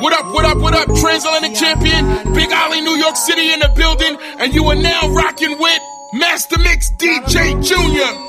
What up, what up, what up, transatlantic champion, Big Ollie, New York City in the building, and you are now rocking with Master Mix DJ Junior.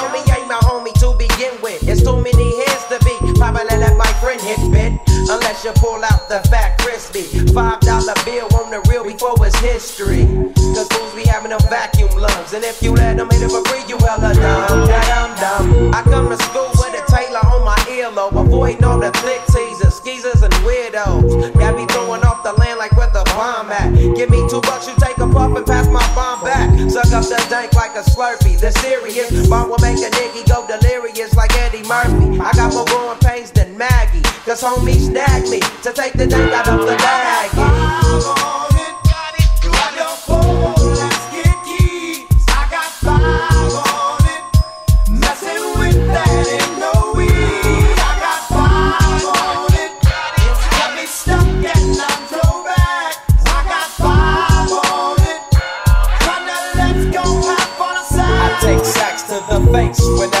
Too many hands to be. Probably let my friend hit bit. Unless you pull out the fat crispy. Five dollar bill on the real before it's history. Cause fools be having them vacuum lungs. And if you let them hit it for free, you hella dumb. Dumb, dumb. I come to school with a Taylor on my earlobe. Avoiding all the thick teasers, skeezers, and weirdos. Got me throwing off the land like where the bomb at. Give me two bucks, you take a puff and pass my bomb back. Suck up the dank like a slurpee. The serious bomb will make a nigga go Murphy. I got more growing pains than Maggie. Cause homies snagged me to take the dank out of the bag. I take sacks to the face whenever I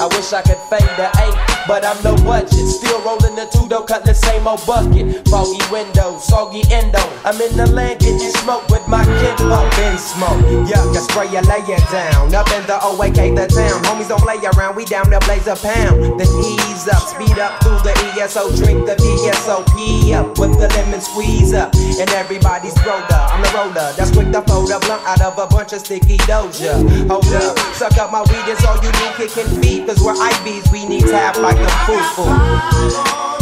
I wish I could fade the eight, but I'm no budget. Still rolling the two though, cut the same old bucket. Foggy window, soggy endo. I'm in the land you smoke with my kinfolk. Been smoke, yuck, I spray you, lay down. Up in the OAK, the town. Homies don't play around, we down to blaze a pound. Then ease up, speed up through the ESO, drink the VSOP up with the lemon squeeze up. And everybody's roller, I'm the roller. That's quick to fold a blunt out of a bunch of sticky doja. Hold up, suck up my weed, it's all you need, kicking feet. Cause we're IBs, we need to have like a foo-foo.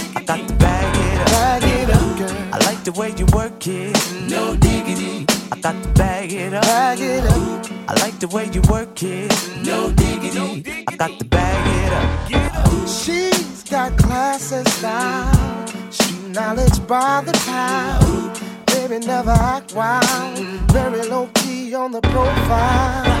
I got to bag it up. Bag it up, girl. I like the way you work it. No diggity. I got to bag it up. Bag it up. I like the way you work it. No diggity. I got to bag it up. She's got class and style. Street knowledge by the pound. Baby, never act wild. Very low key on the profile.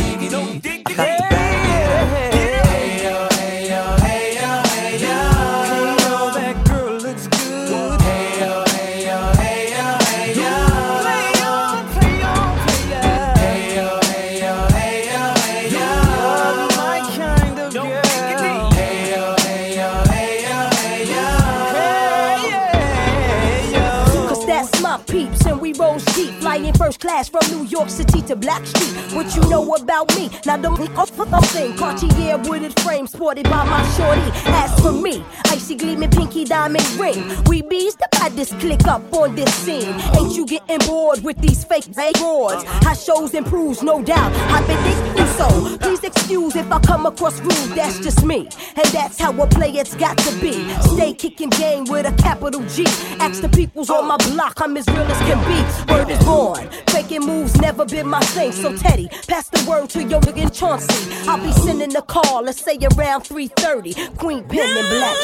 First class from New York City to Black Street. What you know about me? Now don't be off for thing. Cartier wooded frame sported by my shorty. As for me, icy gleaming pinky diamond ring. We bees the baddest click up on this scene. Ain't you getting bored with these fake awards? How shows improves, no doubt. I've been thinking so. Please excuse if I come across rude. That's just me, and that's how a player's got to be. Stay kicking game with a capital G. Ask the peoples on my block, I'm as real as can be. Word is born. Faking moves never been my thing. So Teddy, pass the word to your nigga Chauncey. I'll be sending a call, let's say around 3:30. Queen Pen and Black.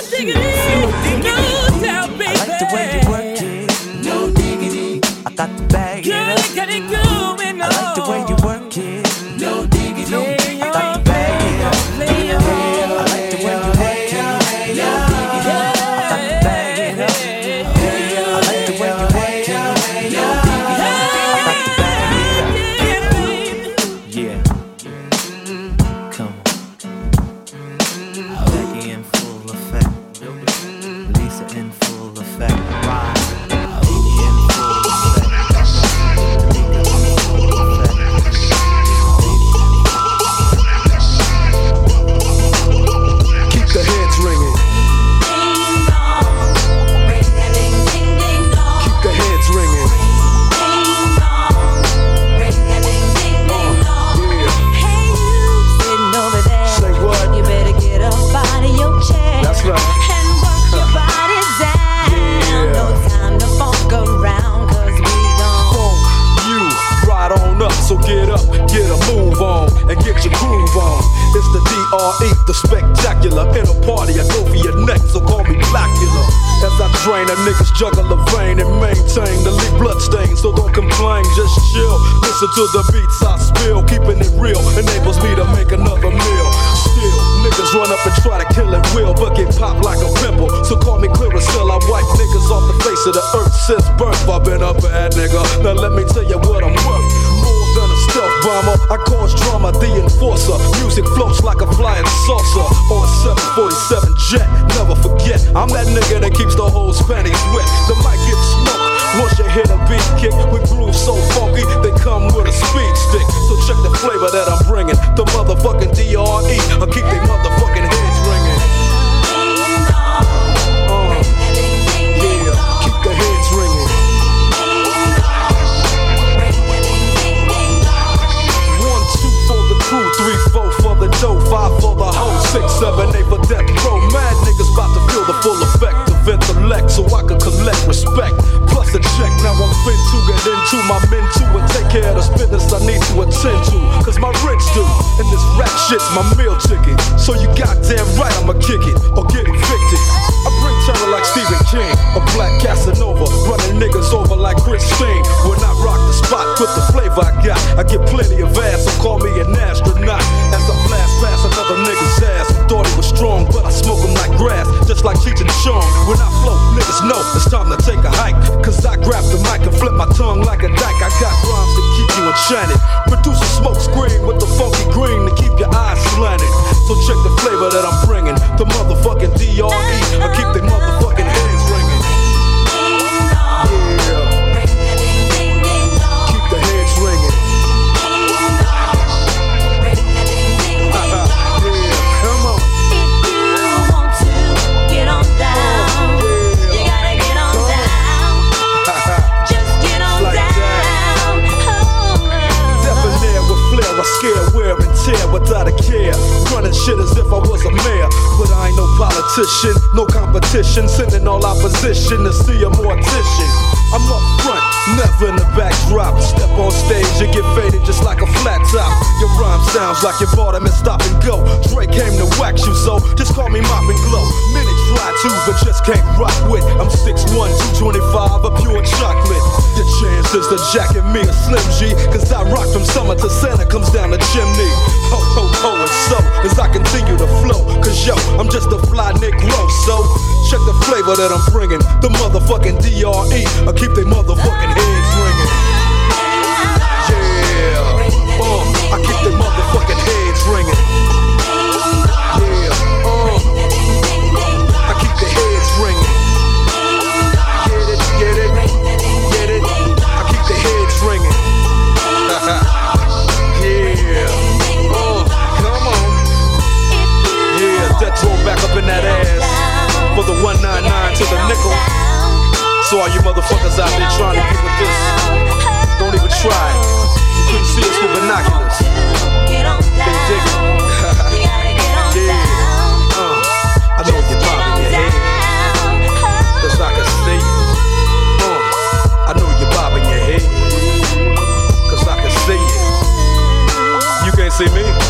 Mama to Santa comes down the chimney. Ho, ho, ho, and so as I continue to flow. Cause yo, I'm just a fly Nick Lowe, so check the flavor that I'm bringing. The motherfucking DRE, I keep they motherfucking head. So all you motherfuckers out there trying to get with this, don't even try. You couldn't see us with binoculars. Yeah. Uh, I know you're bobbing your I can see. Uh, I know you're bobbing your I can see. You can't see me.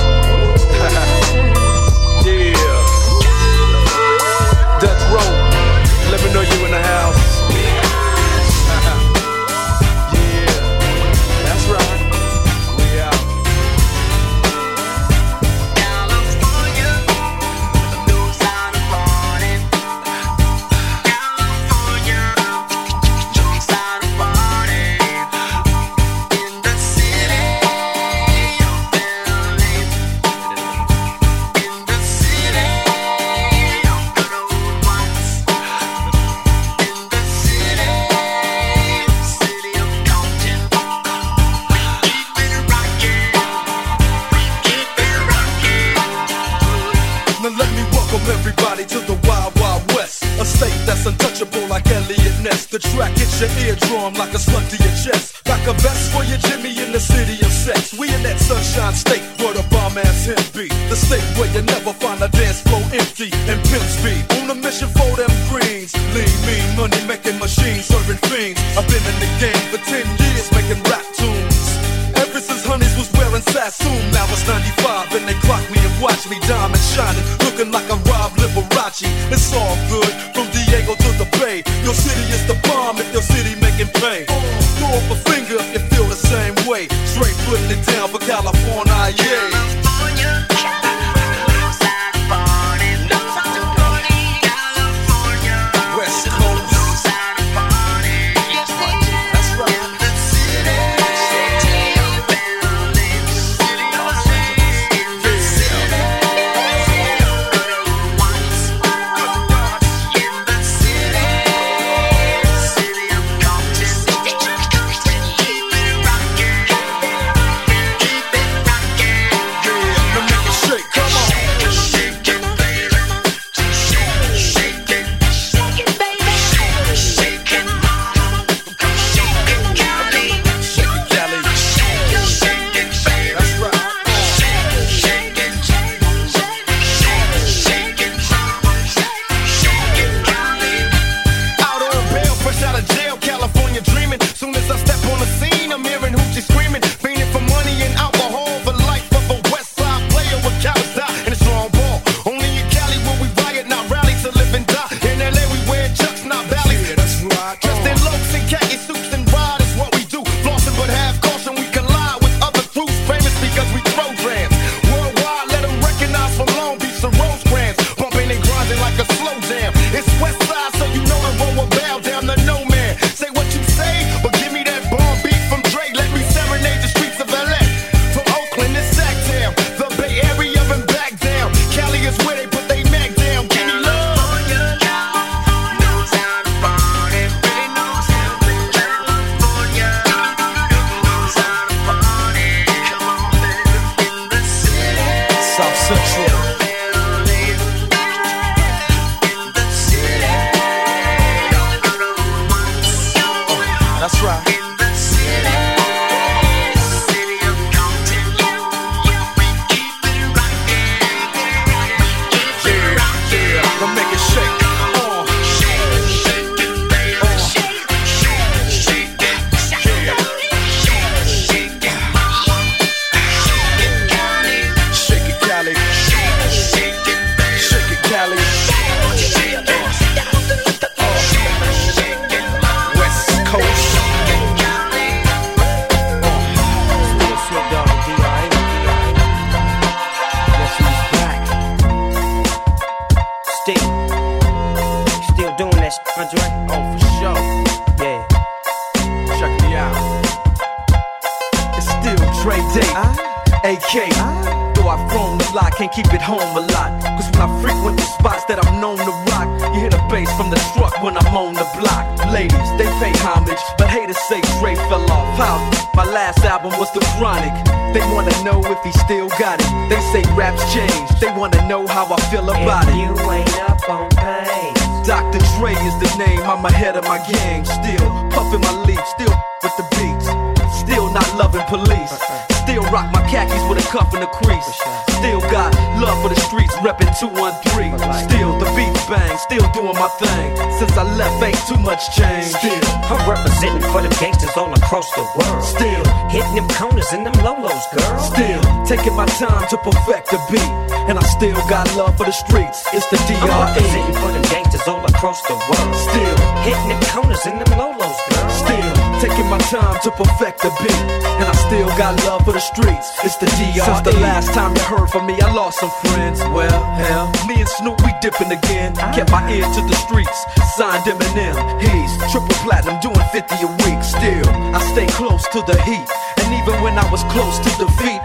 The streets. It's the I'm representing for them gangsters all across the world. Still. hitting them corners and them lolos, girl. Still taking my time to perfect the beat, and I still got love for the streets. It's the DR. Since the last time you heard from me, I lost some friends. Well, hell, me and Snoop we dipping again. Ah. Kept my ear to the streets, signed Eminem. He's triple platinum, doing 50 a week. Still, I stay close to the heat. And even when I was close to defeat,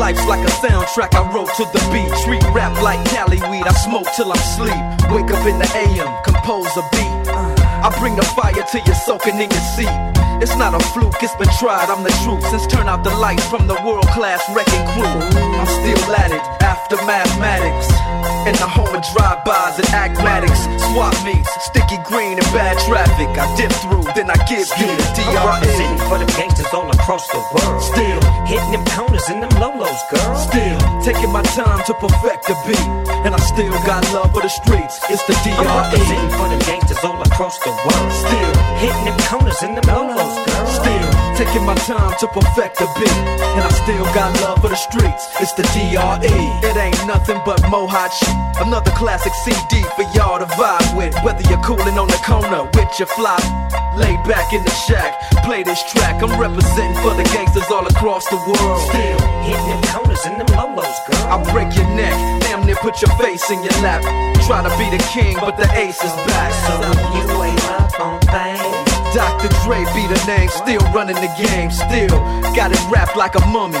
life's like a soundtrack, I wrote to the beat. Treat rap like Cali weed, I smoke till I'm sleep. Wake up in the AM, compose a beat. I bring the fire till you're soaking in your seat. It's not a fluke, it's been tried, I'm the truth. Since turn out the lights from the world class wrecking crew. I'm still at it, after mathematics. In the home of drive-bys and acmatics. Swap meets, sticky green and bad traffic. I dip through, then I give you the I'm DRE. for the gangsters all across the world. Still, hitting them corners and them lolos, girl. still taking my time to perfect the beat. And I still got love for the streets. It's the I'm DRE. representing for them gangsters all across the world. Still, hitting them corners and them lolos, girl. Still taking my time to perfect the beat, and I still got love for the streets. It's the DRE. It ain't nothing but mohawk shit. Another classic CD for y'all to vibe with. Whether you're cooling on the corner with your fly, lay back in the shack, play this track. I'm representing for the gangsters all across the world. Still hitting them corners and them lolos, girl. I break your neck, damn near put your face in your lap. Try to be the king, but the ace is back. So you ain't up on things. Dr. Dre be the name, still running the game, still got it wrapped like a mummy.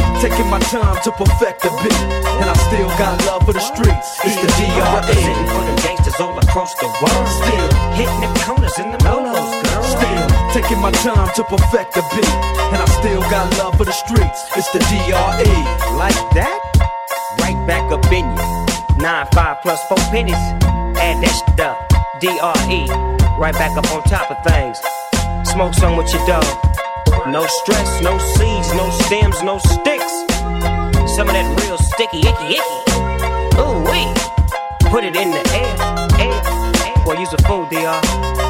taking my time to perfect the beat, and I still got love for the streets. It's the DRE. representing for them gangsters all across the world. Still, hitting them corners and them lolos, girl. still taking my time to perfect the beat, and I still got love for the streets. It's the DRE. Like that? Right back up in you. Nine, five plus four pennies. Add that shit up. DRE. Right back up on top of things. Smoke some with your dog. No stress, no seeds, no stems, no sticks. Some of that real sticky, icky, icky. Ooh, wee. Put it in the air, air, air. Boy, use a fool, DR.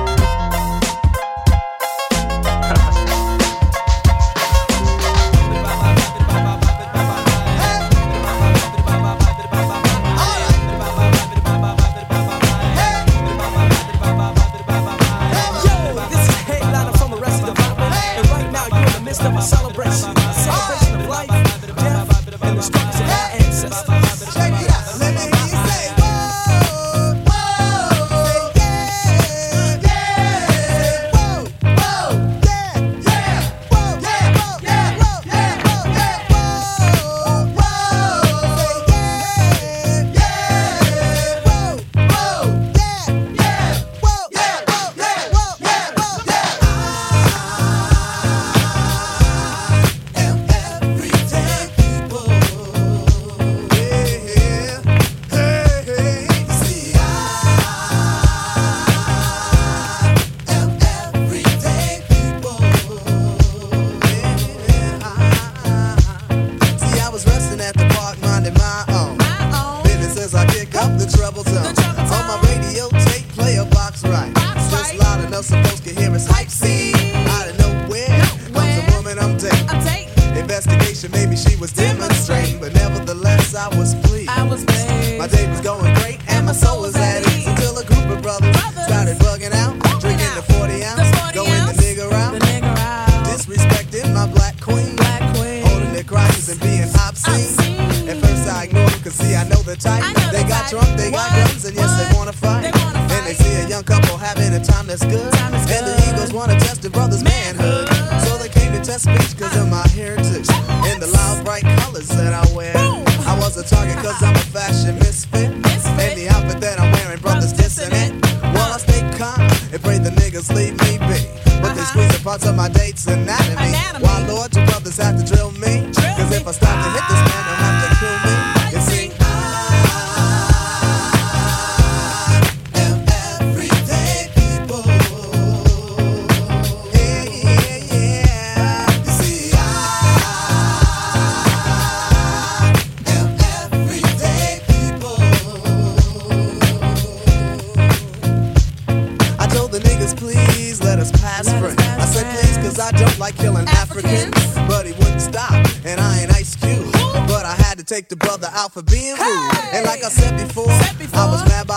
of a celebration, a celebration of life, And like I said before, I was mad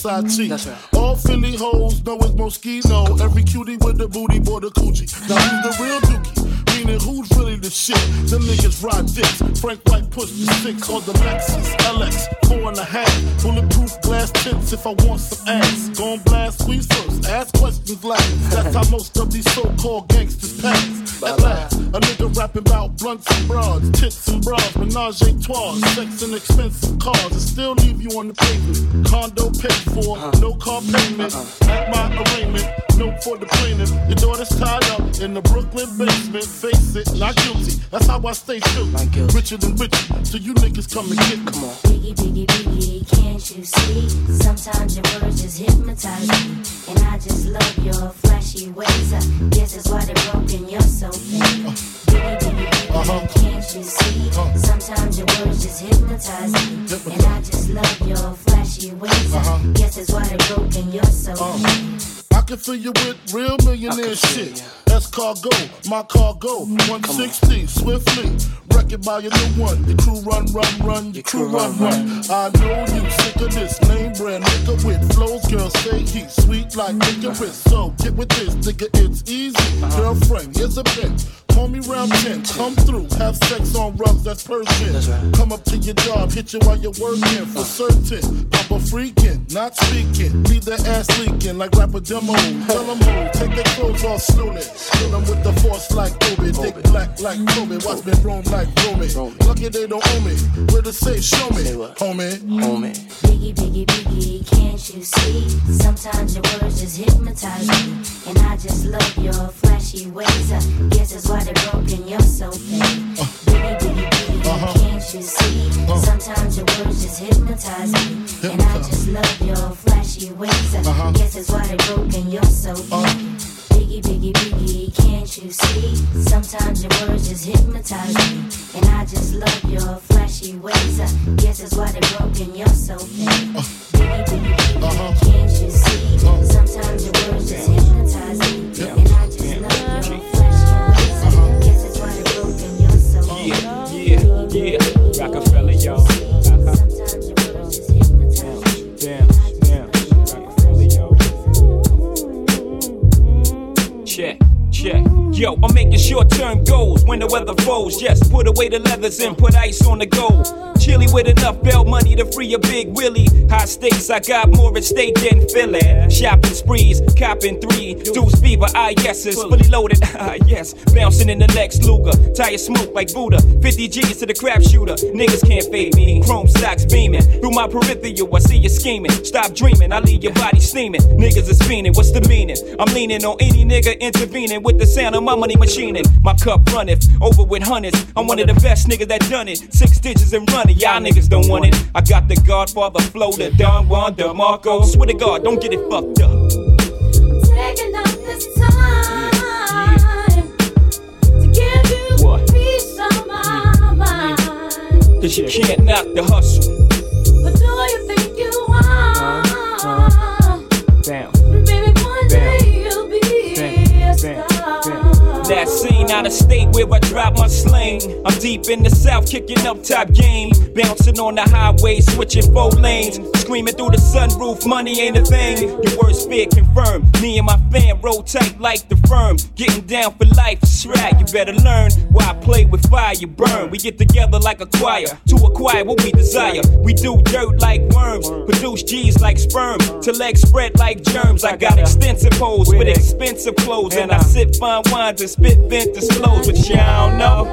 サーチ fill you with real millionaire shit. That's cargo, my cargo. 160, swiftly. Wreck it by your new one. Your crew run, run, run. Your crew run, run. I know you sick of this name brand nigga with flows. Girl, say he's sweet like licorice. So get with this, nigga, it's easy. Girlfriend, here's a bitch. Call me round 10, come through, have sex on rugs, that's Persian. Come up to your job, hit you while you're working for certain. Papa freaking, not speaking, leave their ass leaking like rapper demo. Tell them who, take their clothes off slowly. Fill them with the force like Obi, dick black like Kobe, watch me roam like Romy. Lucky they don't owe me, where to say, show me, homie. Homie. Biggie, biggie, biggie, can't you see? Sometimes your words just hypnotize me. And I just love your flashy ways. I guess that's why broken, you're so fake. Biggie, biggie, biggie, can't you see? Sometimes your words just hypnotize me. And I just love your flashy ways. I guess that's why they're broken, you're so fake. Biggie, biggie, biggie, can't you see? Uh-huh. Sometimes your words just hypnotize me. And I just love your flashy ways. I guess that's why they're broken, you're so fake. Biggie, biggie, biggie, can't you see? Sometimes your words just hypnotize me. And I Yeah. Rockefeller. Check, check. Yo, I'm making short term goals when the weather falls. Yes, put away the leathers and put ice on the gold. Chilly with enough belt money to free a big Willie. High stakes, I got more at stake than Philly. Shopping sprees, copping three. Deuce fever, ah yeses, fully loaded, ah yes. Bouncing in the Lex Luger, tire smoke like Buddha. 50 G's to the crap shooter, niggas can't fade me. Chrome socks beaming, through my peripheral, I see you scheming. Stop dreaming, I leave your body steaming. Niggas is fiending, what's the meaning? I'm leaning on any nigga intervening with the sound of my money machining. My cup runneth over with hundreds. I'm one of the best niggas that done it. Six digits and running, y'all niggas don't want it. I got the Godfather flow, the Don Juan DeMarco. Swear to God, don't get it fucked up. Taking up this time to give you peace of my. Cause you can't knock the hustle. But do you think you are? Uh-huh. Damn. That scene out of state where I drop my sling. I'm deep in the south, kicking up top game. Bouncing on the highway, switching four lanes. Screaming through the sunroof, money ain't a thing. Your worst fear confirmed. Me and my fam roll tight like the firm. Getting down for life, right. You better learn why I play with fire, you burn. We get together like a choir to acquire what we desire. We do dirt like worms, produce G's like sperm. To legs spread like germs. I got extensive hoes with expensive clothes, and I sip fine wines and spit vintage flows, but y'all don't know.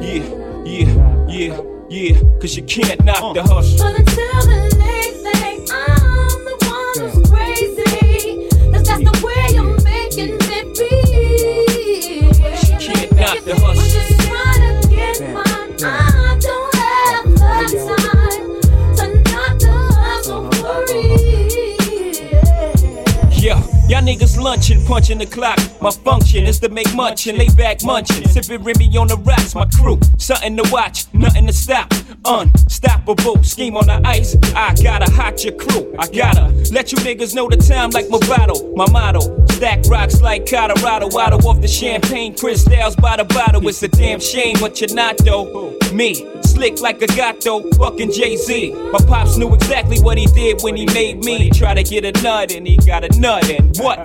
Yeah, yeah, yeah, yeah. Cause you can't knock the uh. hustle. But until the late thing, I'm the one who's crazy. 'Cause that's the way you're making me feel. Can't knock the hustle. I'm just trying to get mine. I don't have the time to knock the hustle for real. Yeah, y'all niggas lunching, punching the clock. My function is to make munch and lay back munching. Sipping Remy on the rocks, my crew. Something to watch, nothing to stop. Unstoppable, scheme on the ice. I gotta hot your crew. I gotta let you niggas know the time like my bottle. My motto, stack rocks like Colorado. Waddle off the champagne crystals by the bottle. It's a damn shame, but you're not though. Me, slick like a gato, fucking Jay Z. My pops knew exactly what he did when he made me. Try to get a nut and he got a nut and what?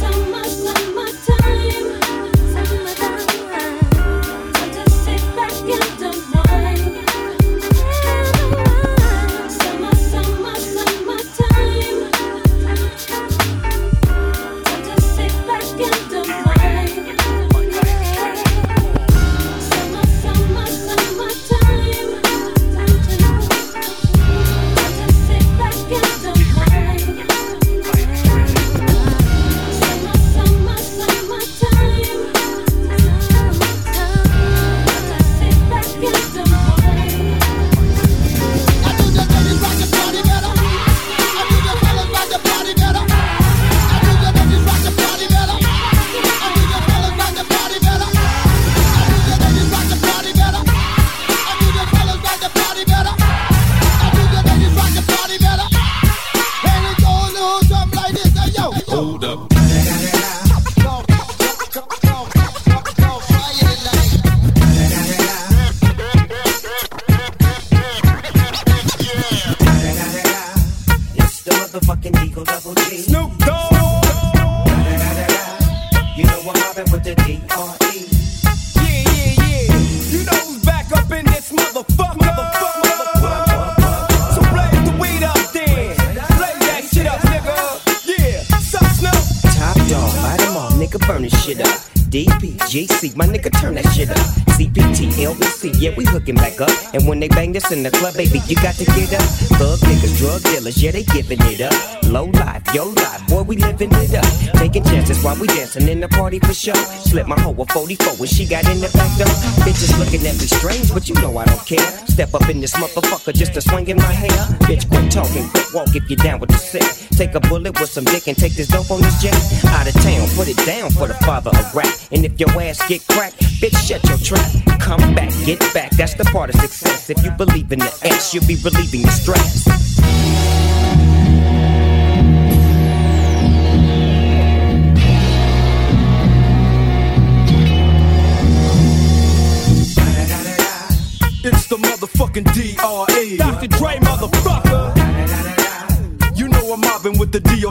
This in the club, baby, you got to get up. Thug niggas, drug dealers, yeah, they giving it up. Low life, yo life, boy, we living it up. Taking chances while we dancing in the party for show. Slip my hoe a 44 when she got in the back door. Bitches looking at me strange, but you know I don't care. Step up in this motherfucker just to swing in my hair. Bitch, quit talking, quit walk if you down with the sick. Take a bullet with some dick and take this dope on this jet. Out of town, put it down for the father of rap. And if your ass get cracked, bitch, shut your trap. Come back, get back, that's the part of success. If you believe in the X, you'll be relieving the stress.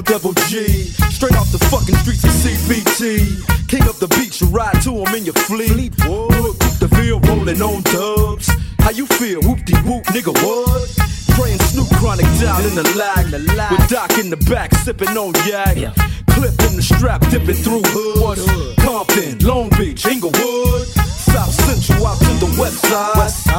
Double G. Straight off the fucking streets of CPT. King up the beach, you ride to him in your fleet. Look, the field rolling on dubs. How you feel? Whoop de whoop, nigga, what? Praying Snoop Chronic down in the lag. The lag with Doc in the back, sipping on yak. Clip in the strap, dipping through hoods. Compton, Long Beach, Inglewood. South Central out to the west side.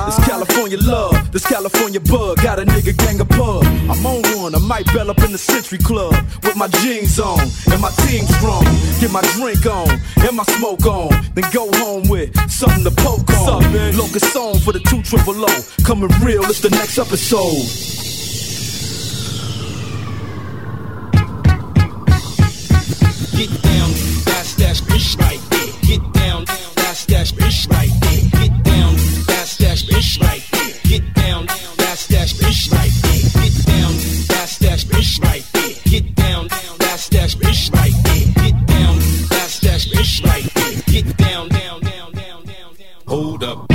This California love, this California bug. Got a nigga gang of pub. I'm on one, I might bell up in the Century Club. With my jeans on and my team strong. Get my drink on and my smoke on. Then go home with something to poke on. Locust song for the two triple O. Coming real, it's the next episode. Get down, that's that bitch right there. Get down, that's that bitch right there. Get down, that's that bitch right there. Get down, that's that bitch right there. That bitch right there. Get down, that's that bitch right there. Get down, that's that bitch right there. Get down, down, down, down, down, down. Hold up.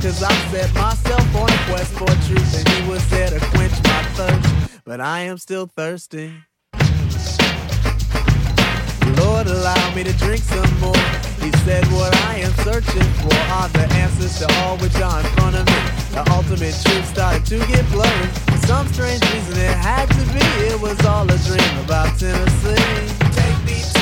Cause I set myself on a quest for truth, and he was there to quench my thirst. But I am still thirsty. Lord, allow me to drink some more. He said, What I am searching for are the answers to all which are in front of me. The ultimate truth started to get blurry. For some strange reason, it had to be. It was all a dream about Tennessee. Take me to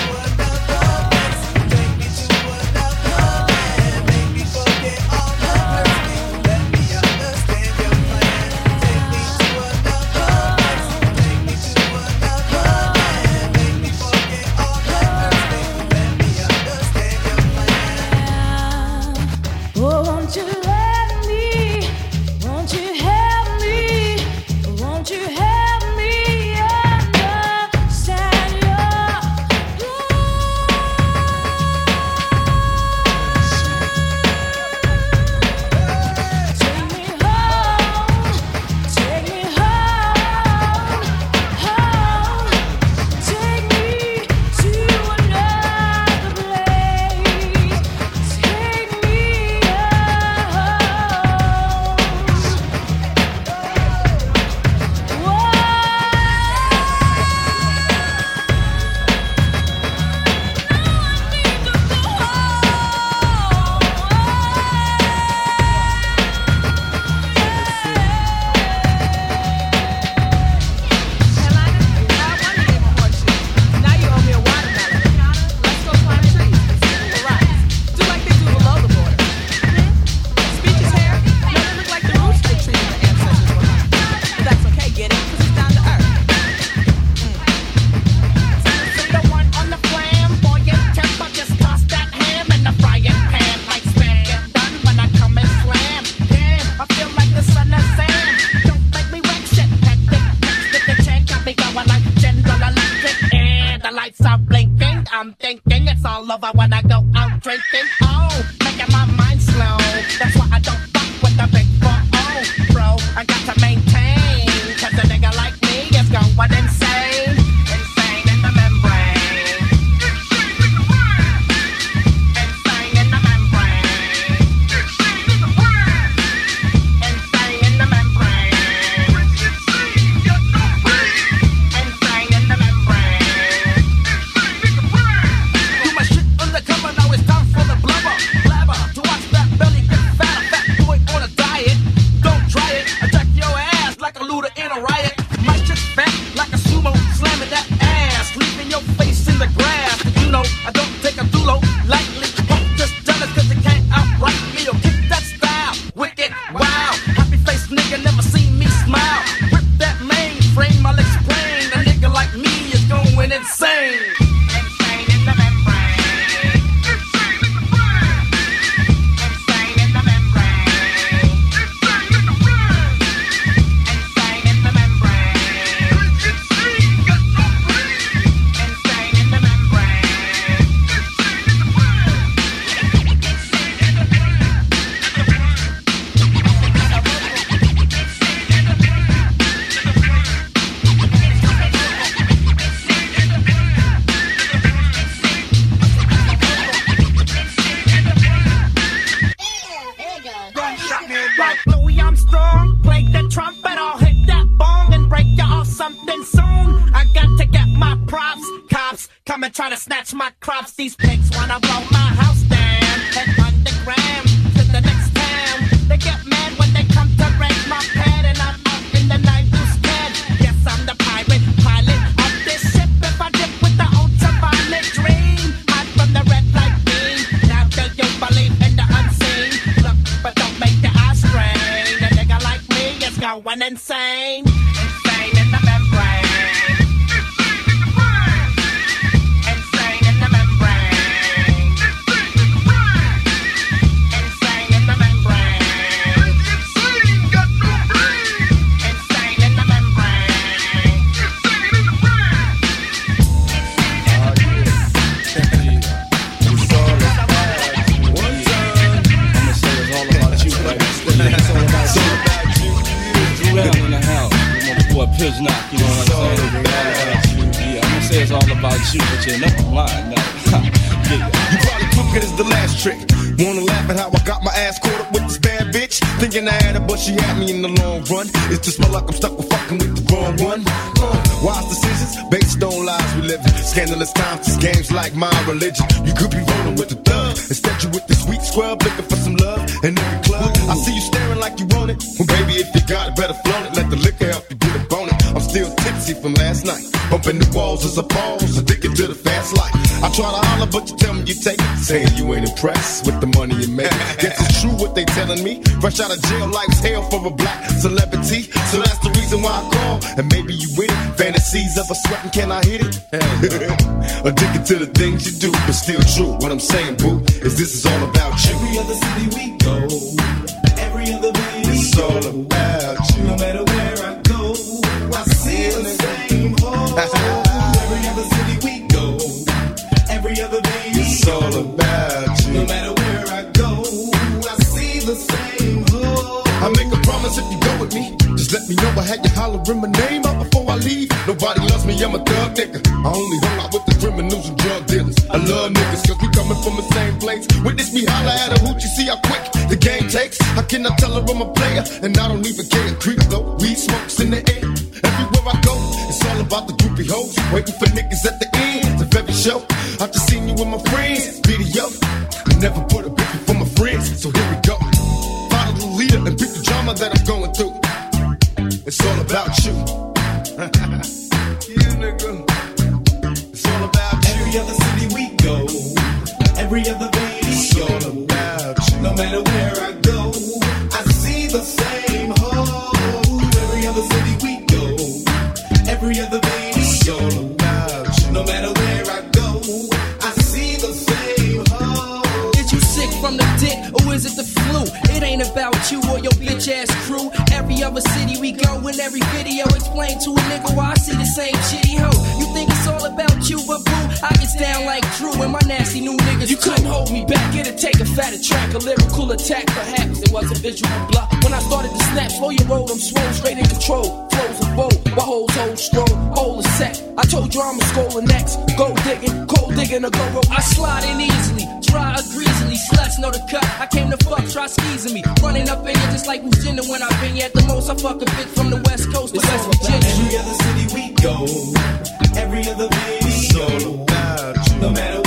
shot me like Louis Armstrong. Play the trumpet, I'll hit that bong and break you off something soon. I got to get my props. Cops come and try to snatch my crops. These pigs wanna blow my house down. Head underground. Going insane. With my boy Piznock, you know what I'm saying? Yeah, I'ma say it's all about you, but you're never lying, no. yeah. You probably took it as the last trick. Wanna laugh at how I got my ass caught up with this bad bitch? Thinking I had her, but she had me in the long run. It's just my luck, I'm stuck with fucking with the wrong one. Uh, wise decisions based on lies we live in. Scandalous times, this game's like my religion. You could be rolling with the thug. Instead, you with the sweet scrub looking for some love in every club. I see you staring like you want it. Well, baby, if you got it, better flaunt it. Let the liquor help you still tipsy from last night. Bumping the walls as a pause, addicted to the fast life. I try to holler, but you tell me you take it. Saying you ain't impressed with the money you make. Guess it's true what they telling me. Fresh out of jail, life's hell for a black celebrity. So that's the reason why I call. And maybe you with it. Fantasies of a sweating, can I hit it? Addicted to the things you do, but still true. What I'm saying, boo, is this is all about you. Every other city we go, every other baby, It's all about you. no matter every other city we go, every other baby, It's all about you. no matter where I go, I see the same hole. I make a promise if you go with me. Just let me know I had you hollering my name out before I leave. Nobody loves me, I'm a thug nigga. I only hung out with the criminals and drug dealers. I love niggas cause we coming from the same place. Witness me holler at a hoochie, see how quick the game takes. I tell her I'm a player? And I don't even care. Creep though, weed smokes hoes. Waiting for niggas at the end of every show. I just seen you with my friends. Video. I never put a bitch before my friends, so here we go. Follow the leader and beat the drama that I'm going through. It's all about you. you nigga. It's all about you. Every other city we go, every other baby, It's all about you. no matter where I go, City we go in every video explain to a nigga why I see the same shitty hoe. You think it's all about you, but boo, I get down like Drew and my nasty new niggas. You couldn't hold me back. It'd take a fatter track, a lyrical attack. Perhaps it was a visual block. When I started to snap, oh, slow your roll, I'm swole, straight in control. Flows are bold, my hoes hold stroll, whole is set. I told you I'm a skull next. Go digging, cold digging, a go roll. I slide in easily, dry or greasily. Sluts know the cut. I came to fuck, try skeezing me. Running up in here just like Virginia when I've been here. At the most, I fuck a bitch from the West Coast to West Virginia. Every other city we go, every other baby, It's all uh, about you. no matter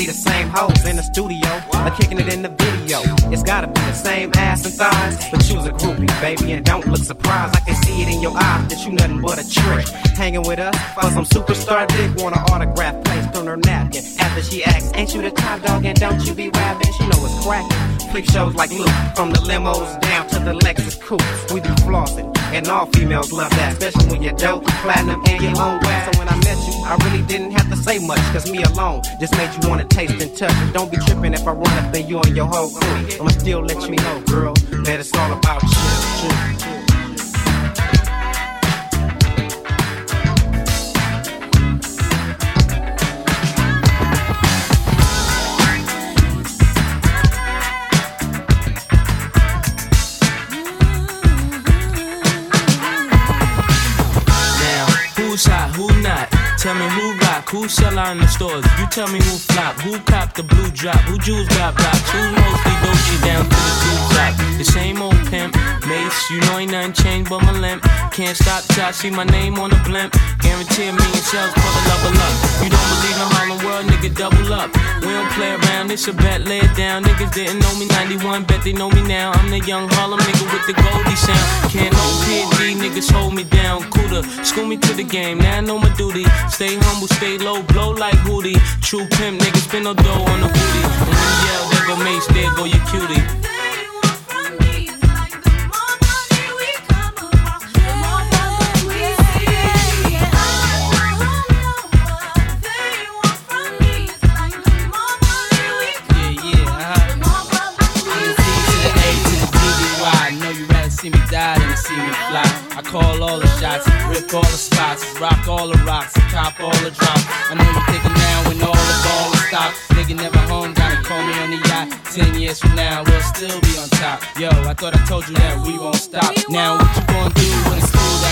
see the same hoes in the studio. They're kicking it in the video. It's gotta be the same ass and thighs. But you's a groupie, baby, and don't look surprised. I can see it in your eyes that you nothing but a trick. Hanging with us for some superstar dick. Want an autograph placed on her napkin. After she asks, Ain't you the top dog and don't you be rapping? She know it's cracking. Freak shows like Luke, from the limos down to the Lexus coupe. We be flossing, and all females love that, especially when you're dope, platinum, and your own wax. So when I met you, I really didn't have to say much, cause me alone just made you wanna taste and touch. And Don't be tripping if I run up in you and your whole crew. I'ma still let you know, girl, that it's all about you. Tell me who who sell out in the stores? You tell me who flop? Who cop the blue drop? Who jewels got blocks? Who mostly Dolce down to the two top? The same old pimp, Mase. You know ain't nothing changed but my limp. Can't stop till I see my name on the blimp. Guarantee a million shells for the level up. You don't believe in Harlem World, nigga, double up. We don't play around, it's a bet, lay it down. Niggas didn't know me 91, bet they know me now. I'm the young Harlem nigga with the Goldie sound. Can't no PD, niggas hold me down. Cooler, school me to the game, now I know my duty. Stay humble, stay low, blow like Hootie. True pimp, niggas spin no dough on the booty. When you yell, there go Mase, there go your cutie. Uh-huh. See me die see me fly. I call all the shots, all the spots, rock all the rocks, cop all the drops. I know you're thinking now when all the ball is stopped. Nigga never home, gotta call me on the yacht. Ten years from now, we'll still be on top. Yo, I thought I told you that we won't stop. Now what you gonna do when it's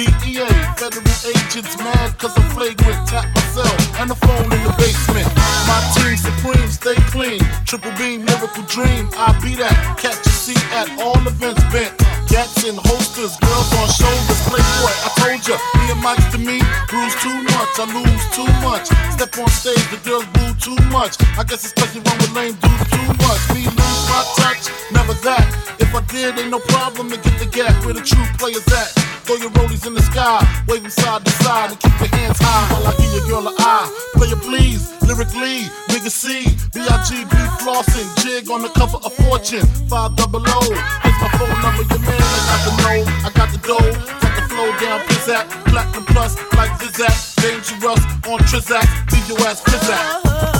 DEA. Federal agents mad cause I'm flagrant. Tap myself and the phone in the basement. My team supreme, stay clean. Triple beam, miracle dream. I be that. Catch a seat at all events bent. Gats in holsters, girls on shoulders. Playboy, I told ya, me and Mike's to me. Bruise too much, I lose too much. Step on stage, the girls boo too much. I guess it's cause you run with lame dudes too much. Me my touch, never that. If I did, ain't no problem to get the gap where the true players at. Throw your rollies in the sky, wave 'em side to side, and keep your hands high while I give your girl an eye. Play it please, lyrically, nigga C, B-I-G-B flossing, jig on the cover of Fortune, 5 double O. Here's my phone number, your man, I got the know, I got the dough, got the flow down, pizzat, platinum plus, like Zizak, dangerous on Trizak, leave your ass pizzat.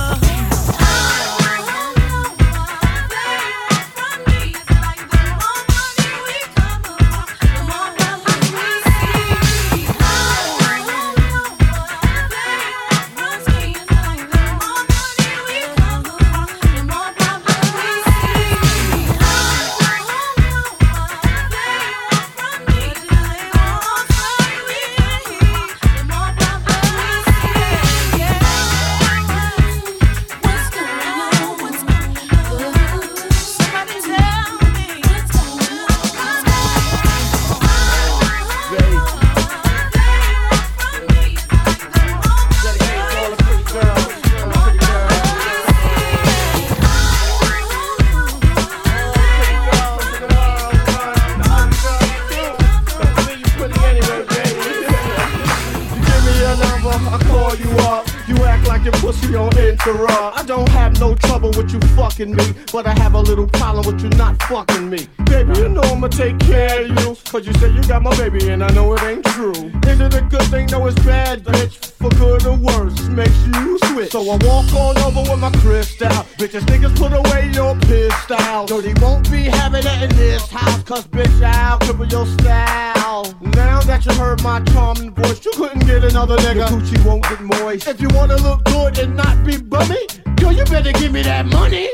I walk on over with my crystal. Bitches, niggas put away your pistol. Dirty won't be having it in this house, cause bitch, I'll cripple your style. Now that you heard my charming voice, you couldn't get another nigga. Your coochie won't get moist. If you wanna look good and not be bummy, yo, you better give me that money.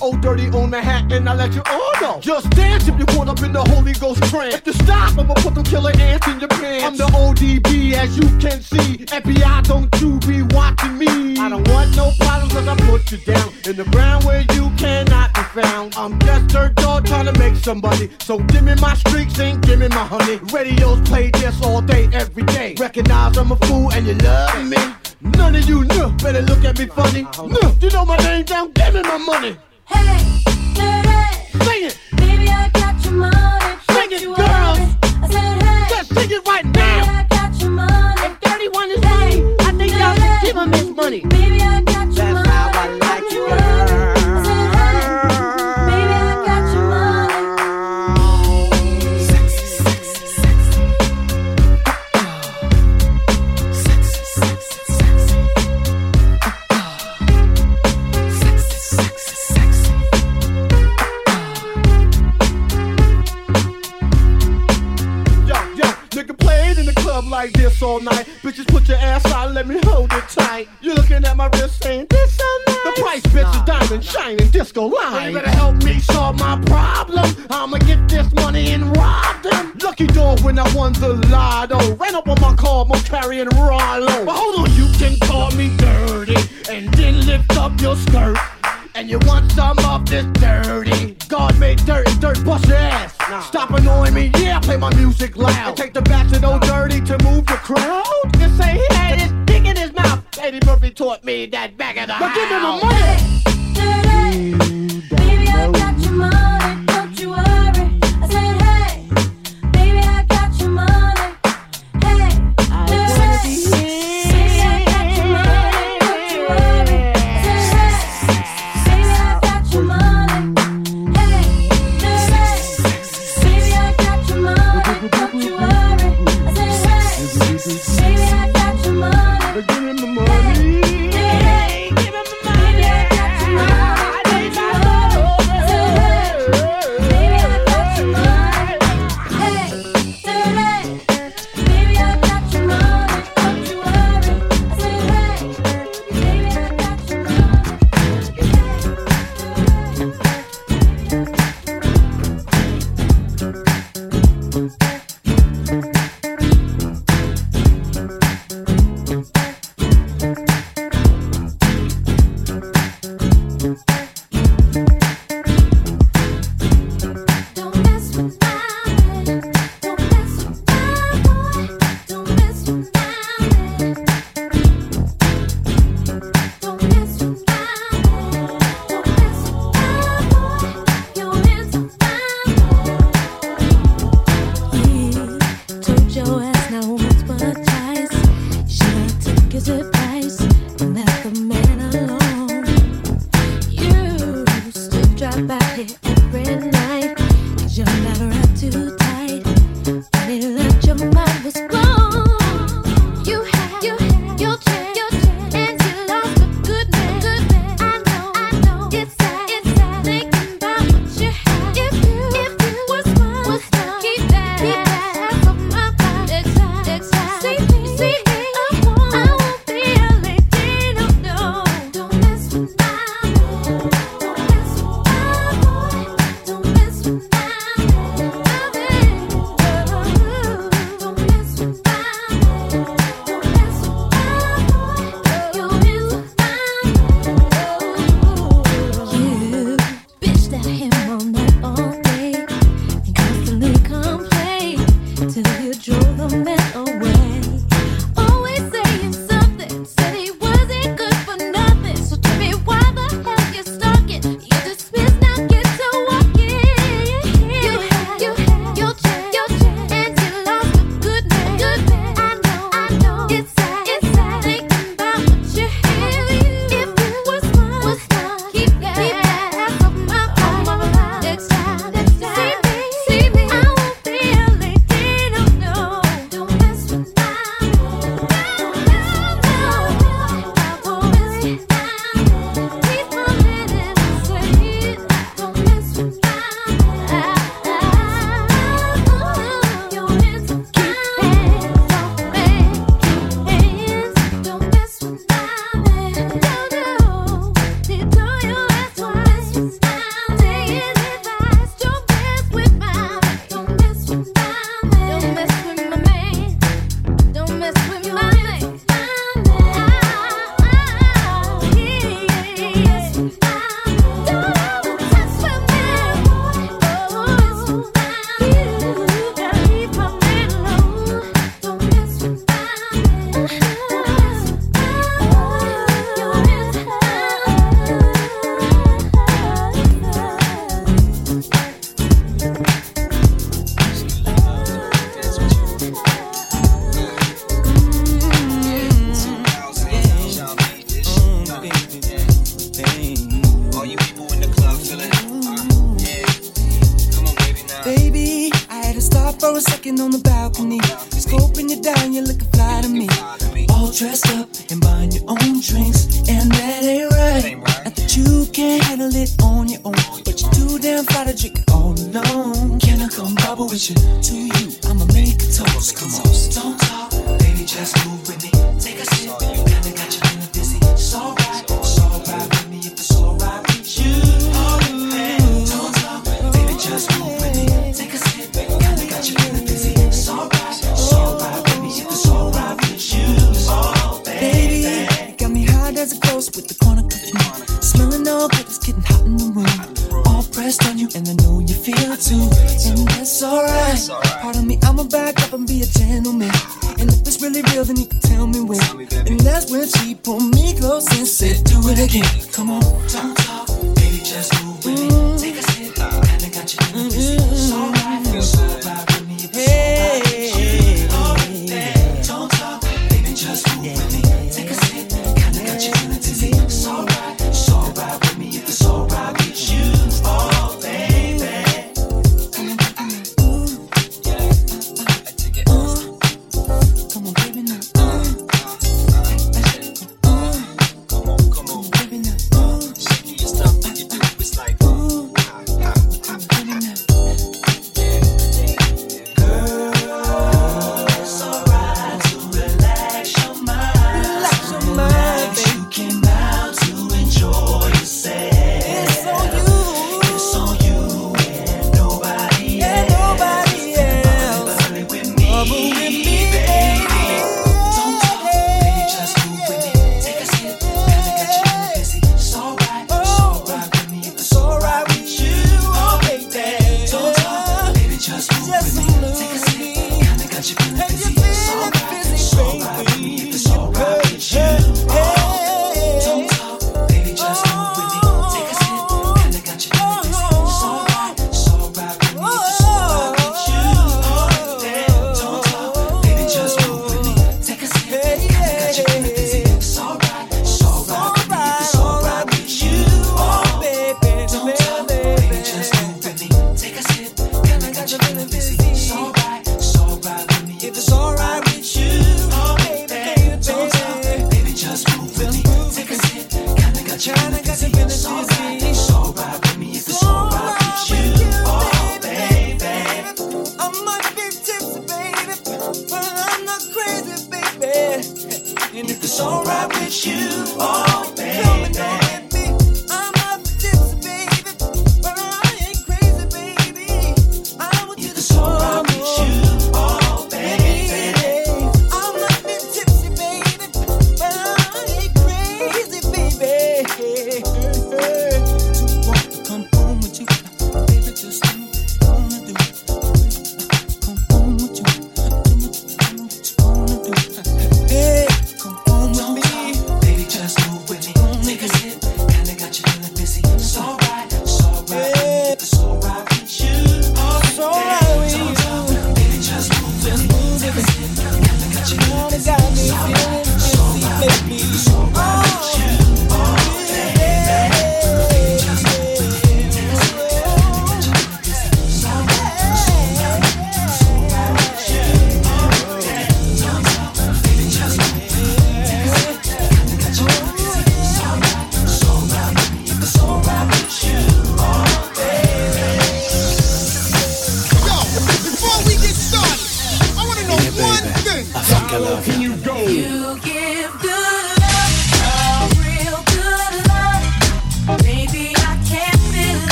old dirty on the hat, and I let you all know. Just dance if you caught up in the Holy Ghost trance. Just stop, I'ma put them killer ants in your pants. I'm the ODB, as you can see. FBI, don't you be watching me. I don't want no problems, cause I put you down in the ground where you cannot be found. I'm just dirt dog trying to make somebody. So give me my streaks and give me my honey. Radios play this all day, every day. Recognize I'm a fool and you love me. None of you know, better look at me funny. Uh-huh. No, you know my name down, give me my money. Hey, dirty. Baby, I got your money. all night. Bitches, put your ass out, let me hold it tight. You're looking at my wrist saying, This so nice. The price, bitch, nah, is diamond, shining disco light. Well, you better help me solve my problem. I'ma get this money and rob them. Lucky dog when I won the lotto. Ran up on my car, I'm carrying Rollo. But hold on, you can call me dirty. And then lift up your skirt. And you want some of this dirty. God made dirt and dirt bust your ass. Nah. Stop annoying me, yeah, play my music loud. And take the bastard old dirty to move the crowd. Just say he had his dick in his mouth. Eddie Murphy taught me that back of the But house. give him the money.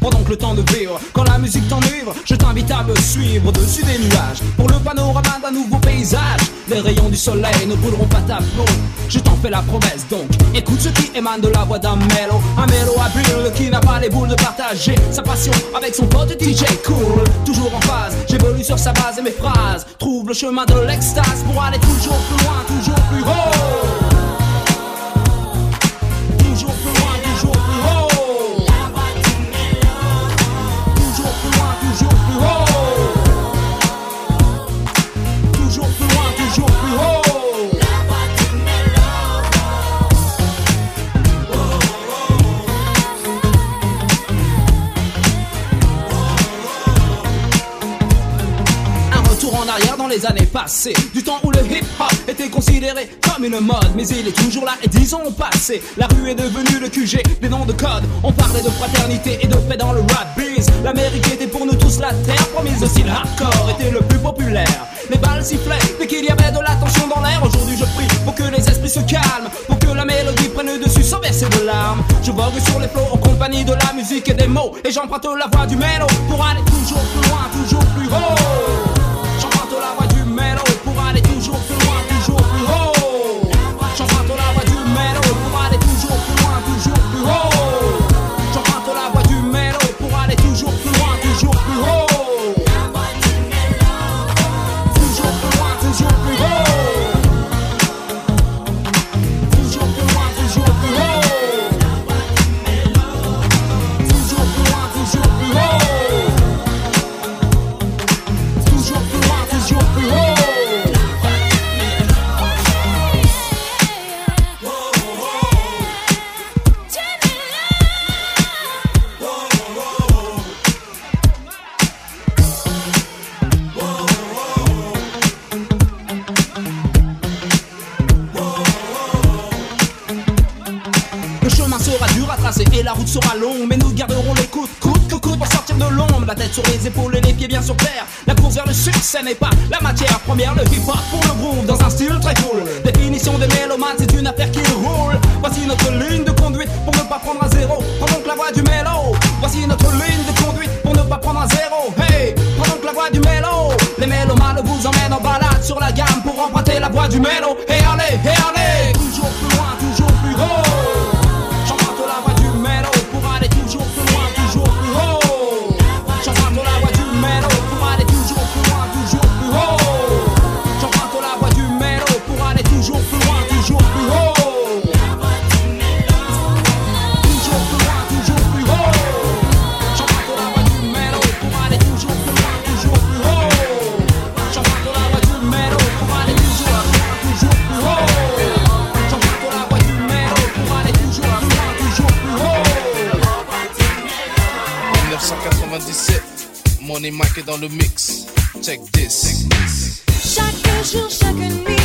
Pendant que le temps de vivre, quand la musique t'enivre, je t'invite à me suivre au-dessus des nuages. Pour le panorama d'un nouveau paysage, les rayons du soleil ne brûleront pas ta peau. Je t'en fais la promesse donc, écoute ce qui émane de la voix d'un mélo. Un mélo habile qui n'a pas les boules de partager sa passion avec son pote DJ cool. Toujours en phase, j'évolue sur sa base et mes phrases. Trouve le chemin de l'extase pour aller toujours plus loin, toujours plus haut. Années passées. Du temps où le hip-hop était considéré comme une mode Mais il est toujours là et dix ans ont passé. La rue est devenue le QG des noms de code. On parlait de fraternité et de paix dans le rap biz. L'Amérique était pour nous tous la terre promise Aussi le hardcore était le plus populaire. Les balles sifflaient dès qu'il y avait de la tension dans l'air. Aujourd'hui je prie pour que les esprits se calment Pour que la mélodie prenne le dessus sans verser de larmes. Je vogue sur les flots en compagnie de la musique et des mots Et j'emprunte la voix du mélo Pour aller toujours plus loin, toujours plus haut 추억 ce n'est pas Mike est dans le mix. Check this. Check this. Chaque jour, chaque nuit.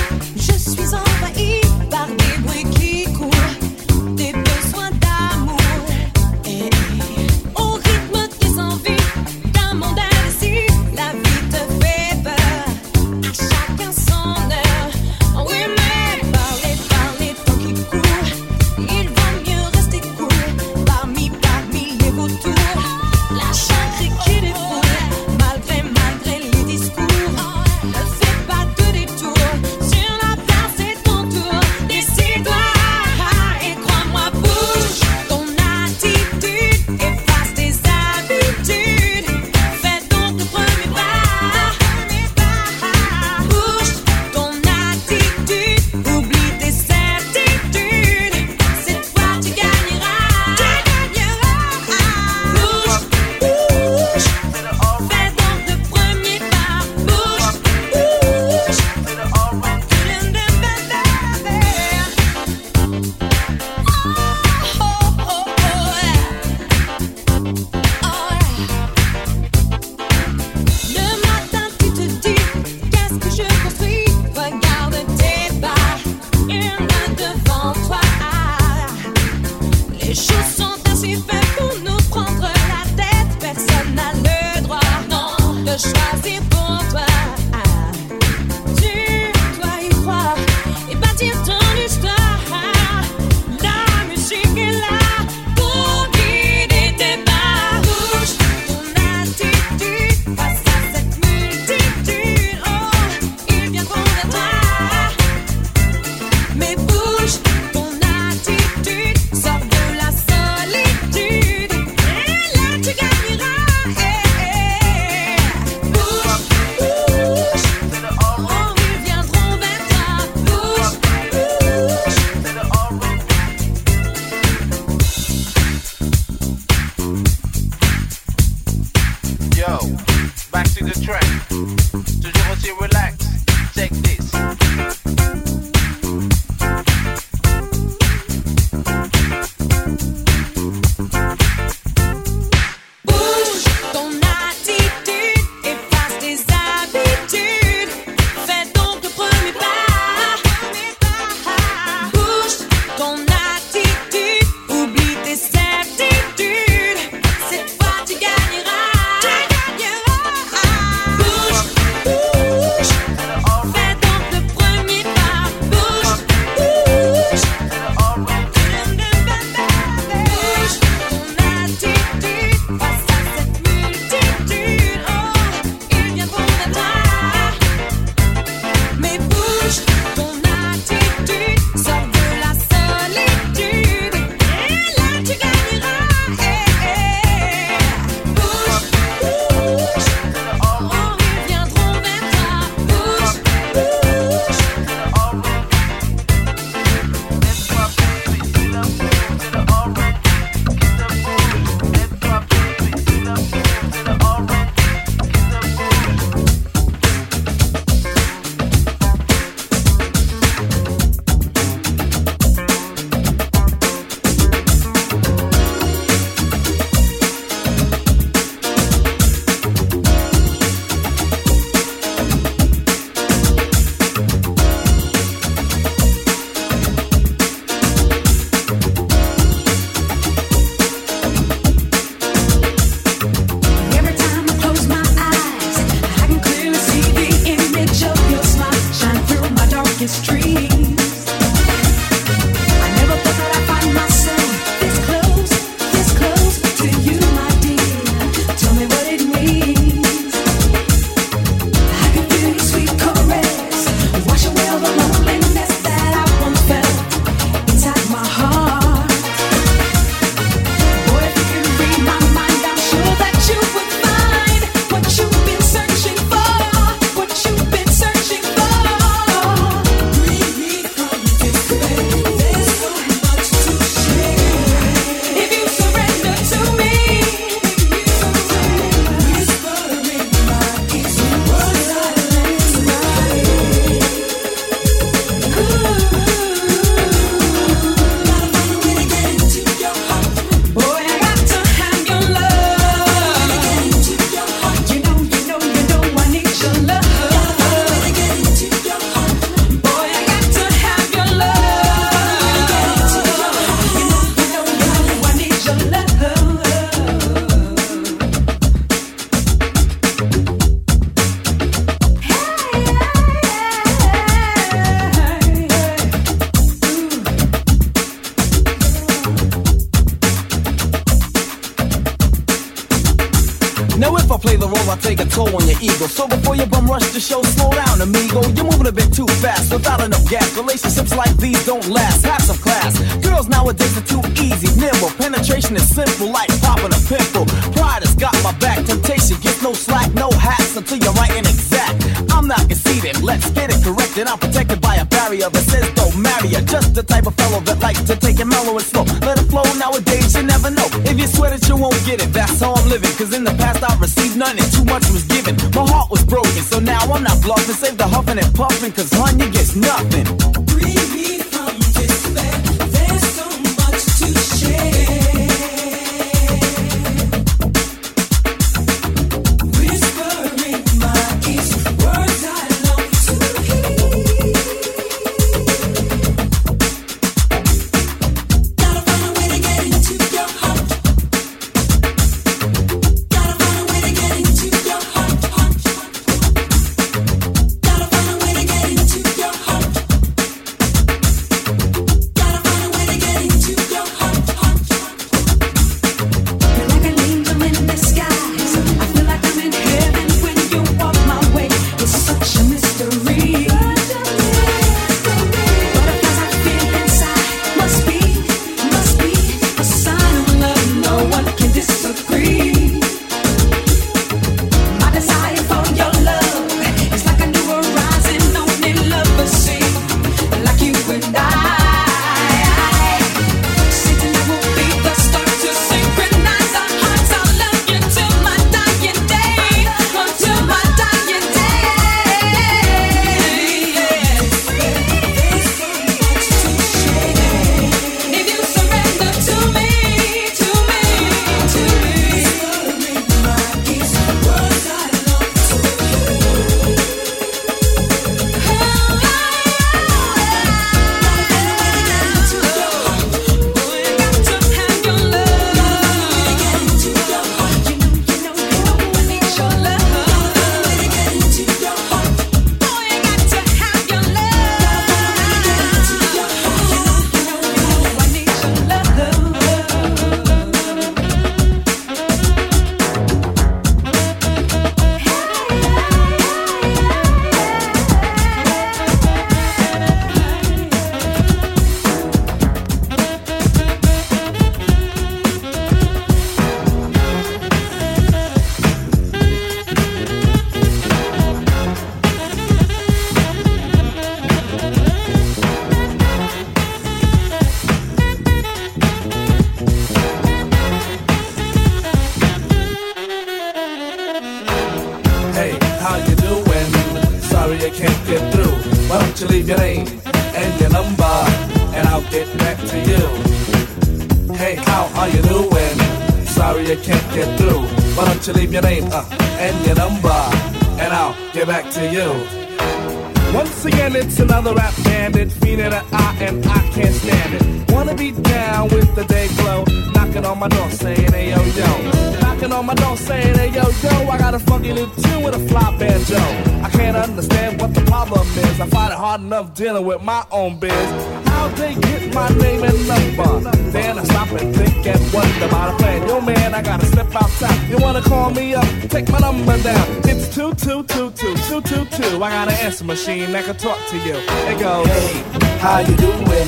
Machine that can talk to you. It goes, Hey, how you doing?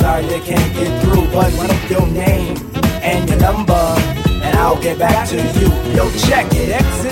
Sorry I can't get through, but what up your name and your number, and I'll get back to you. Yo, check it. Exit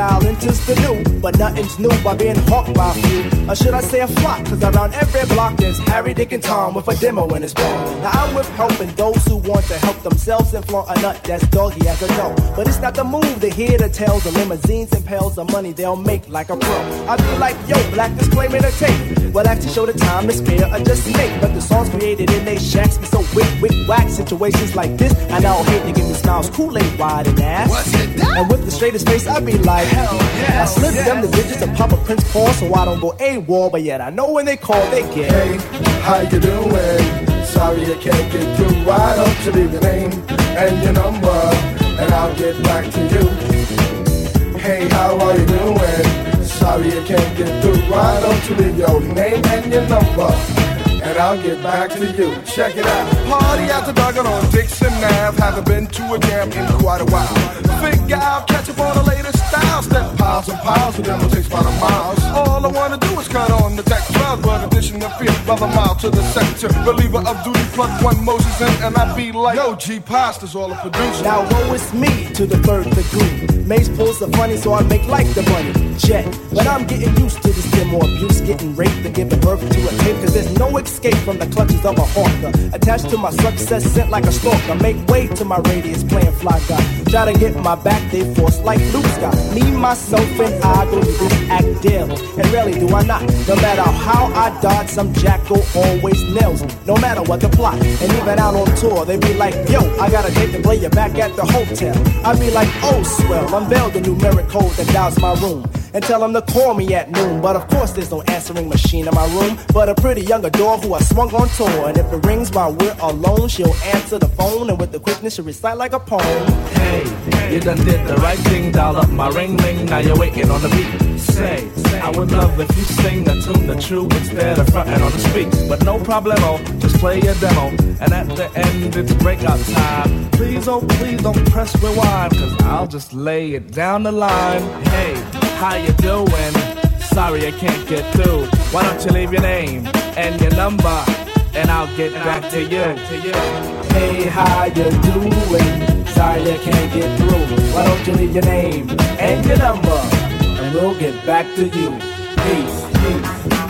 style, enters the new, but nothing's new by being hawked by few. Or should I say a flock? Cause around every block there's Harry, Dick, and Tom with a demo in his ball. Now I'm with helping those who want to help themselves and flaunt a nut that's doggy as a dog. But it's not the move to hear the tales of limousines and pails of money they'll make like a pro. I be like, yo, black disclaimer to tape. Well, I have to show the time to spare or just to make. But the songs created in they shacks be so wick, wick, whack. Situations like this, I now hate to give me smiles, Kool-Aid wide and ass. And with the straightest face, I be like, hell yeah. I slip them the digits and pop a Prince Paul so I don't go AWOL. But yet I know when they call, they get. Hey, how you doing? Sorry I can't get through. Why don't you leave your name and your number, and I'll get back to you. Hey, how are you doing? Sorry I can't get through. Why don't you leave your name and your number, and and I'll get back to you. Check it out. Party the Duggan on Dixon Ave. Haven't been to a jam in quite a while. Figure out, catch up on the latest style. Step piles and piles of them, it takes about a mile. All I wanna do is cut on the deck 12, but addition of fear, brother mile to the sector. Reliever of duty, plug one Moses in, and I be like, yo, G Pasta's all the producer. Now woe is me to the third degree. Mase pulls the funny, so I make like the money. Jet, but I'm getting used to this demo abuse, getting raped and giving birth to a tape. Cause there's no escape from the clutches of a hawker. Attached to my success, sent like a stalker. Make way to my radius, playing fly guy. Try to get my back, they force like Luke's got. Me, myself, and I go this act daily. And rarely do I not. No matter how I dodge, some jackal always nails me. No matter what the plot. And even out on tour, they be like, yo, I got a date to play you back at the hotel. I be like, oh, swell, unveil the numeric code that dials my room. And tell them to call me at noon. But of course, there's no answering machine in my room. But a pretty young adore who I swung on tour. And if it rings while we're alone, she'll answer the phone. And with the quickness, she'll recite like a poem. Hey, you done did the right thing, dial up my ring ring. Now you're waiting on the beat. Say, I would love if you sing the tune the true instead of fronting on the speaks. But no problemo, oh, just play your demo. And at the end, it's breakout time. Please, oh, please don't press rewind, cause I'll just lay it down the line. Hey, how you doing? Sorry I can't get through. Why don't you leave your name and your number, and I'll get back to you. Hey, how you doing? Sorry I can't get through. Why don't you leave your name and your number, and we'll get back to you. Peace, peace.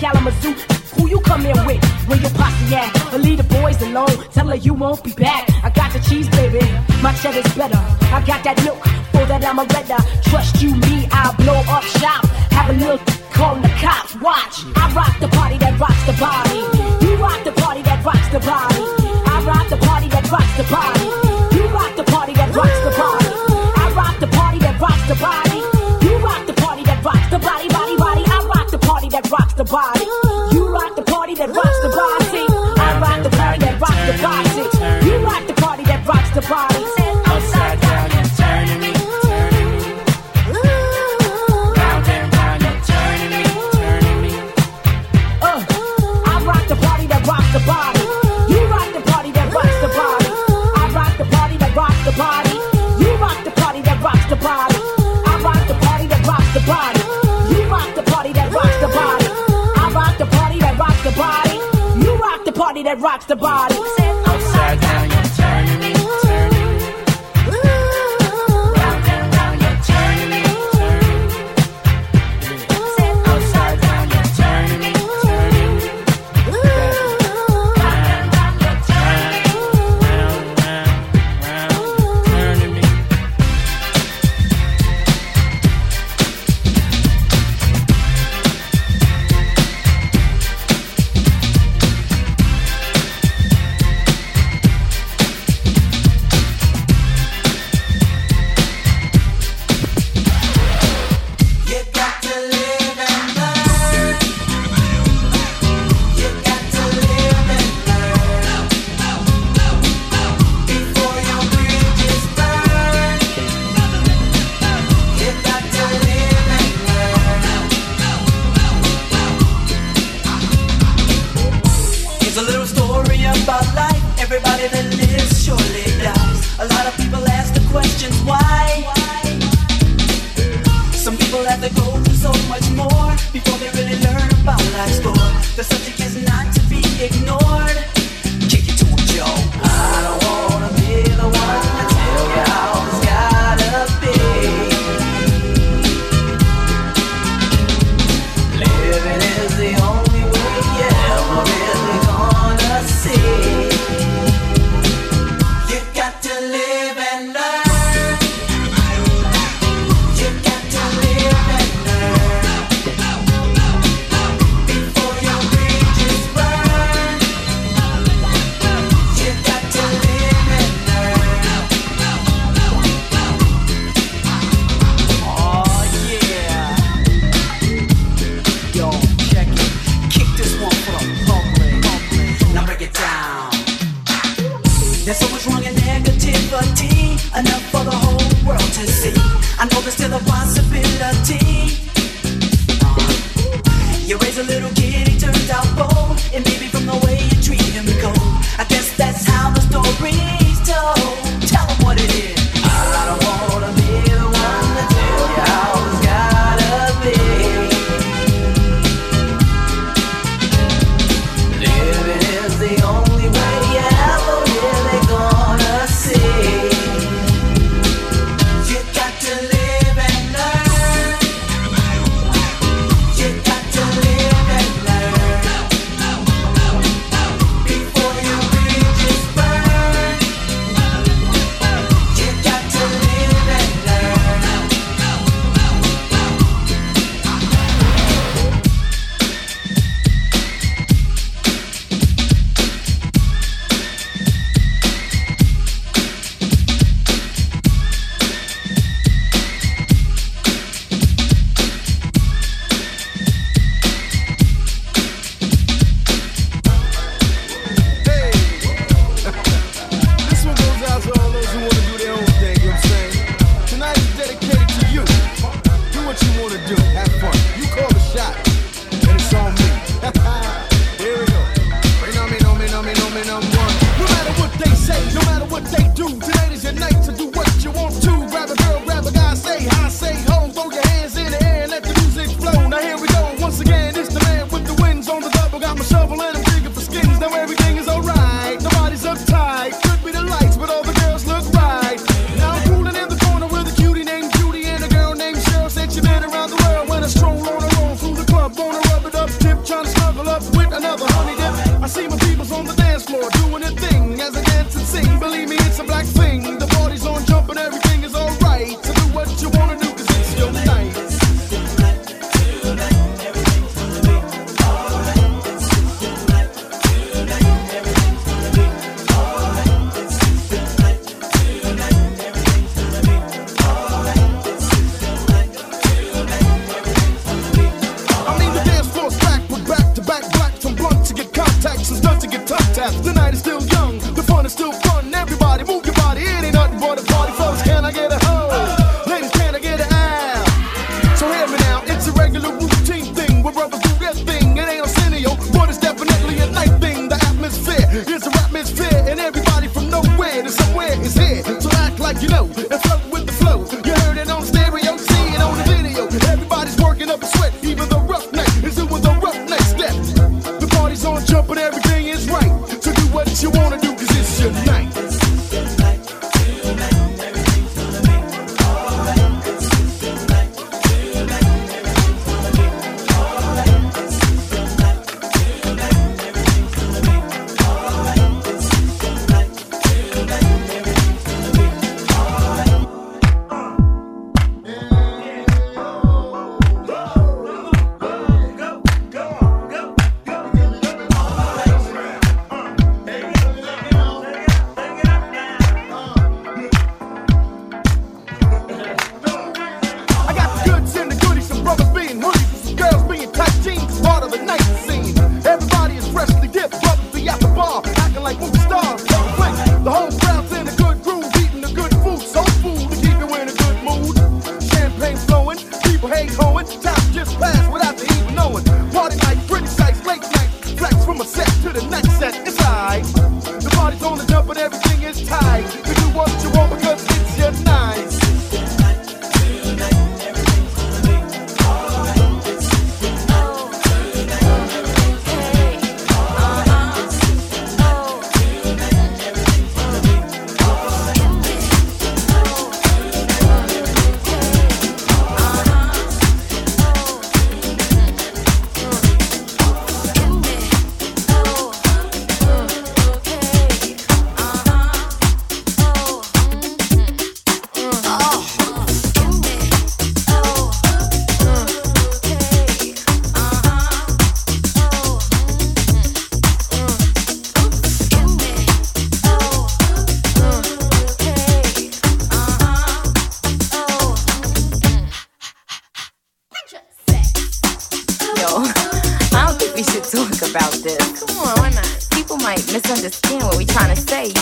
Kalamazoo. Who you come in with? Where your posse at? But leave the boys alone. Tell her you won't be back. I got the cheese, baby. My cheddar's better. I got that milk. For that I'm a redder. Trust you, me, I'll blow up shop. Have a little call the cops. Watch. I rock the party that rocks the body. You rock the party that rocks the body. I rock the party that rocks the body. body. that rocks the body.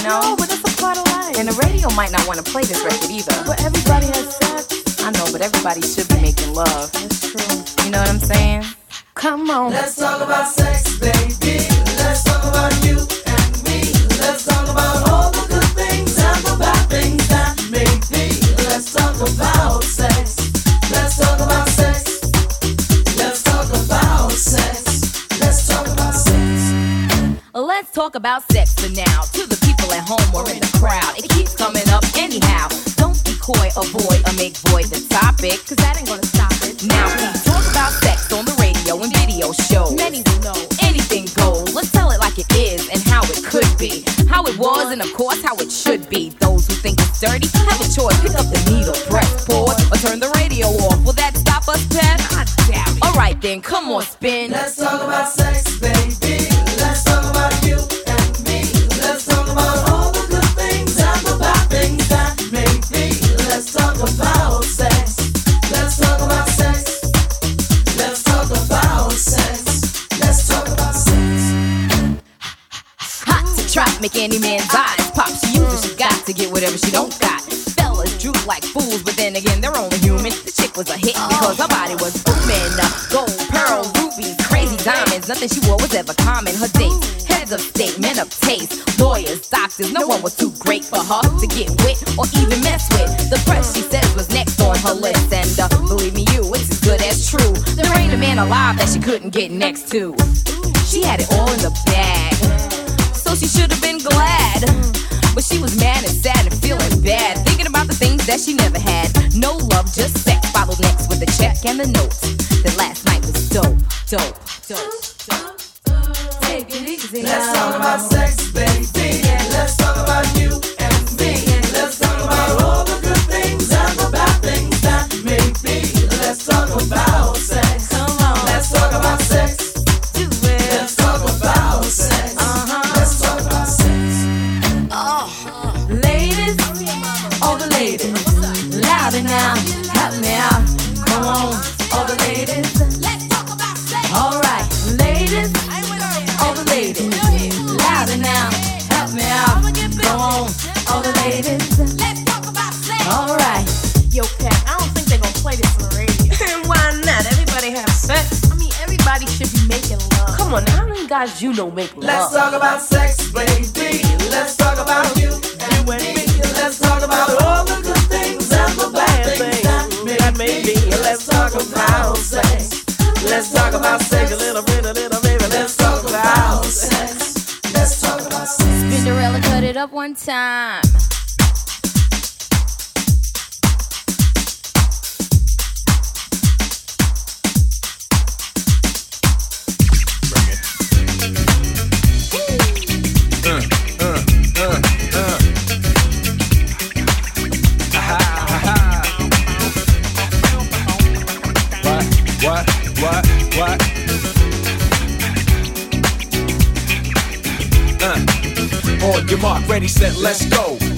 know? But that's a. And the radio might not want to play this record either. But everybody has sex. I know, but everybody should be making love. That's true. You know what I'm saying? Come on. Let's talk about sex, baby. Let's talk about you and me. Let's talk about all the good things and the bad things that may be. Let's talk about sex. Let's talk about sex. Let's talk about sex. Let's talk about sex. Let's talk about sex. get next to. She had it all in the bag, so she should have been glad. But she was mad and sad and feeling bad, thinking about the things that she never had. No love, just sex. Followed next with a check and the notes. Know make Uh. On your mark, ready, set, let's go.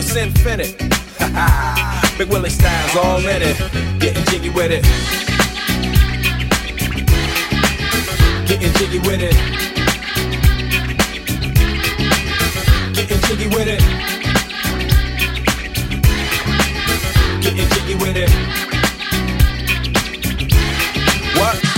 is infinite. Big Willie styles all in it. Getting jiggy with it. Getting jiggy with it. Getting jiggy with it. Getting jiggy with it.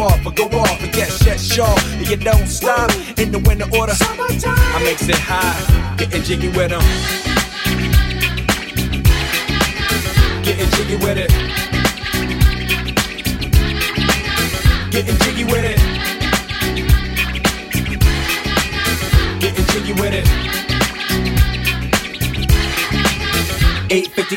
off, or go off and get shit sure. And you don't stop in the winter order. I makes it high, getting jiggy with them. Getting jiggy with it. Getting jiggy with it. Getting jiggy with it. 850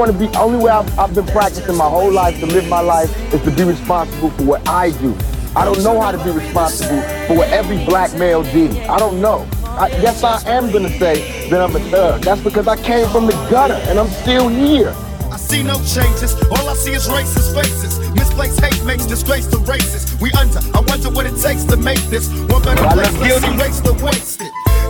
Want to be, only way I've, I've been practicing my whole life to live my life is to be responsible for what I do. I don't know how to be responsible for what every black male did. I don't know. I, yes, I am going to say that I'm a thug. That's because I came from the gutter and I'm still here. I see no changes. All I see is racist faces. Misplaced hate makes disgrace to races. We under. I wonder what it takes to make this one better place. let's erase the wasted.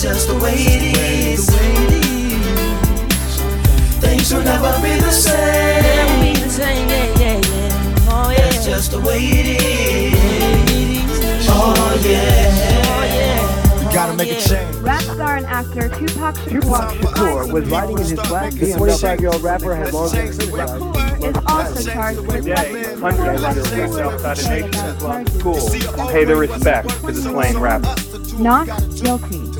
That's just the way it is. Things will never be the same. That's just the way it is. Oh yeah. You gotta make a change. Rap star and actor Tupac Shakur, Tupac Shakur was riding in his black The 25 year old rapper had long is also charged with Today, hundreds of streets outside of Nation Islam school pay their respects to the slain rapper. not guilty.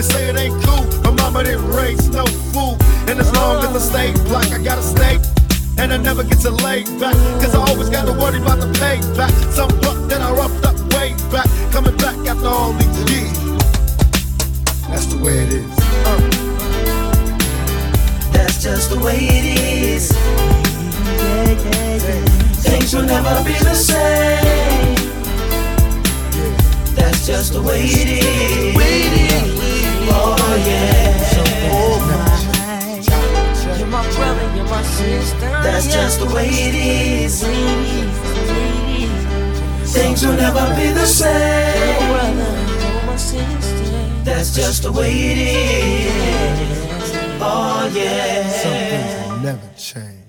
You say it ain't cool. My mama didn't raise no fool. And as long as I stay black, I gotta stay. And I never get to lay back. Cause I always gotta worry about the payback. Some buck that I roughed up way back. Coming back after all these years. That's the way it is. Uh. That's just the way it is. Things will never be the same. That's just the way it is. Oh yeah. You're my brother, you're my sister. That's just the way it is. Things will never be the same. That's just the way it is. Oh yeah. Some things will never change.